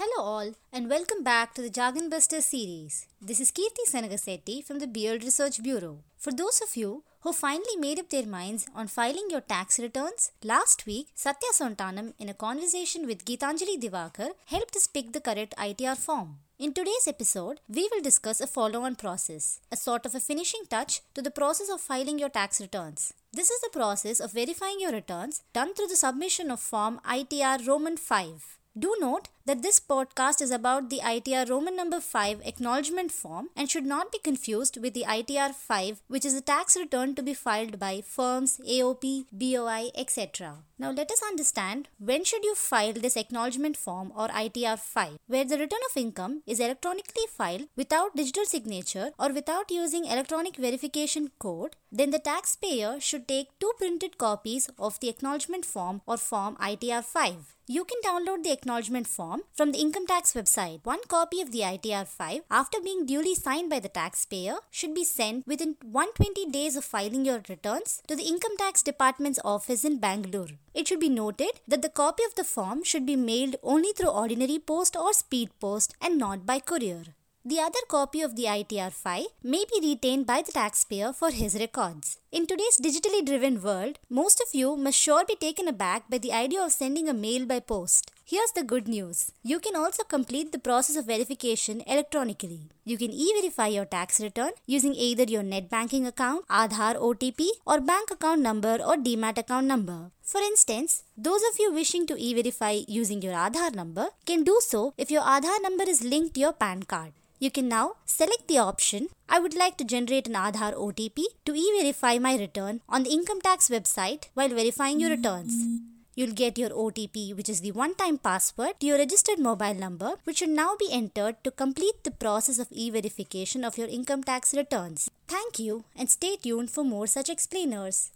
Hello, all, and welcome back to the Jargon Buster series. This is Kirti Senagasetti from the Beard Research Bureau. For those of you who finally made up their minds on filing your tax returns, last week Satya Sontanam, in a conversation with Gitanjali Diwakar, helped us pick the correct ITR form. In today's episode, we will discuss a follow on process, a sort of a finishing touch to the process of filing your tax returns. This is the process of verifying your returns done through the submission of Form ITR Roman 5. Do note that this podcast is about the ITR Roman number 5 acknowledgement form and should not be confused with the ITR 5 which is a tax return to be filed by firms, AOP, BOI, etc. Now let us understand when should you file this acknowledgement form or ITR 5 where the return of income is electronically filed without digital signature or without using electronic verification code then the taxpayer should take two printed copies of the acknowledgement form or form ITR 5. You can download the acknowledgement form from the income tax website. One copy of the ITR 5 after being duly signed by the taxpayer should be sent within 120 days of filing your returns to the income tax department's office in Bangalore. It should be noted that the copy of the form should be mailed only through ordinary post or speed post and not by courier. The other copy of the ITR 5 may be retained by the taxpayer for his records. In today's digitally driven world, most of you must sure be taken aback by the idea of sending a mail by post. Here's the good news. You can also complete the process of verification electronically. You can e-verify your tax return using either your net banking account, Aadhaar OTP or bank account number or demat account number. For instance, those of you wishing to e-verify using your Aadhaar number can do so if your Aadhaar number is linked to your PAN card. You can now select the option I would like to generate an Aadhaar OTP to e-verify my return on the income tax website while verifying your returns. You'll get your OTP, which is the one time password, to your registered mobile number, which should now be entered to complete the process of e verification of your income tax returns. Thank you and stay tuned for more such explainers.